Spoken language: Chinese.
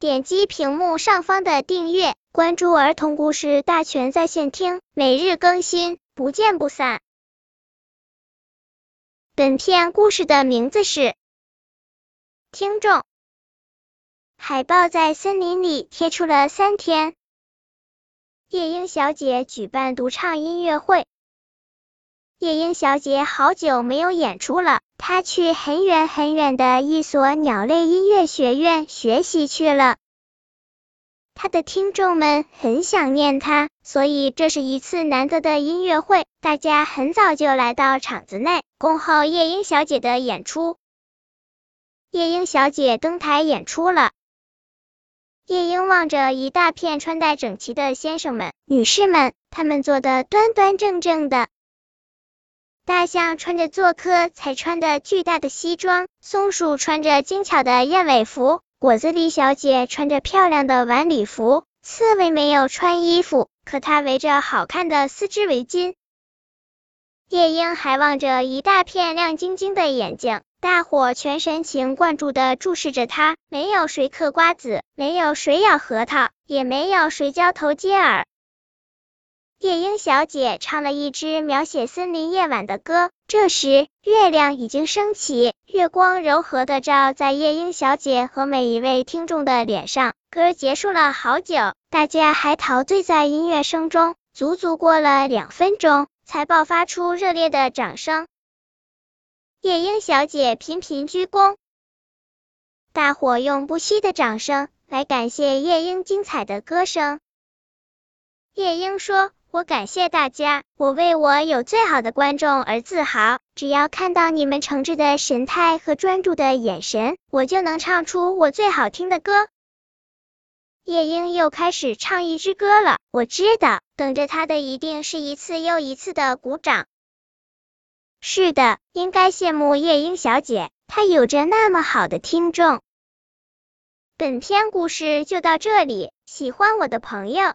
点击屏幕上方的订阅，关注儿童故事大全在线听，每日更新，不见不散。本片故事的名字是《听众》。海报在森林里贴出了三天。夜莺小姐举办独唱音乐会。夜莺小姐好久没有演出了，她去很远很远的一所鸟类音乐学院学习去了。她的听众们很想念她，所以这是一次难得的音乐会。大家很早就来到场子内，恭候夜莺小姐的演出。夜莺小姐登台演出了。夜莺望着一大片穿戴整齐的先生们、女士们，他们坐的端端正正的。大象穿着做客才穿的巨大的西装，松鼠穿着精巧的燕尾服，果子狸小姐穿着漂亮的晚礼服，刺猬没有穿衣服，可它围着好看的丝织围巾。夜莺还望着一大片亮晶晶的眼睛，大伙全神情贯注的注视着它，没有谁嗑瓜子，没有谁咬核桃，也没有谁交头接耳。夜莺小姐唱了一支描写森林夜晚的歌。这时，月亮已经升起，月光柔和的照在夜莺小姐和每一位听众的脸上。歌结束了好久，大家还陶醉在音乐声中，足足过了两分钟，才爆发出热烈的掌声。夜莺小姐频频鞠躬，大伙用不息的掌声来感谢夜莺精彩的歌声。夜莺说。我感谢大家，我为我有最好的观众而自豪。只要看到你们诚挚的神态和专注的眼神，我就能唱出我最好听的歌。夜莺又开始唱一支歌了，我知道，等着他的一定是一次又一次的鼓掌。是的，应该羡慕夜莺小姐，她有着那么好的听众。本篇故事就到这里，喜欢我的朋友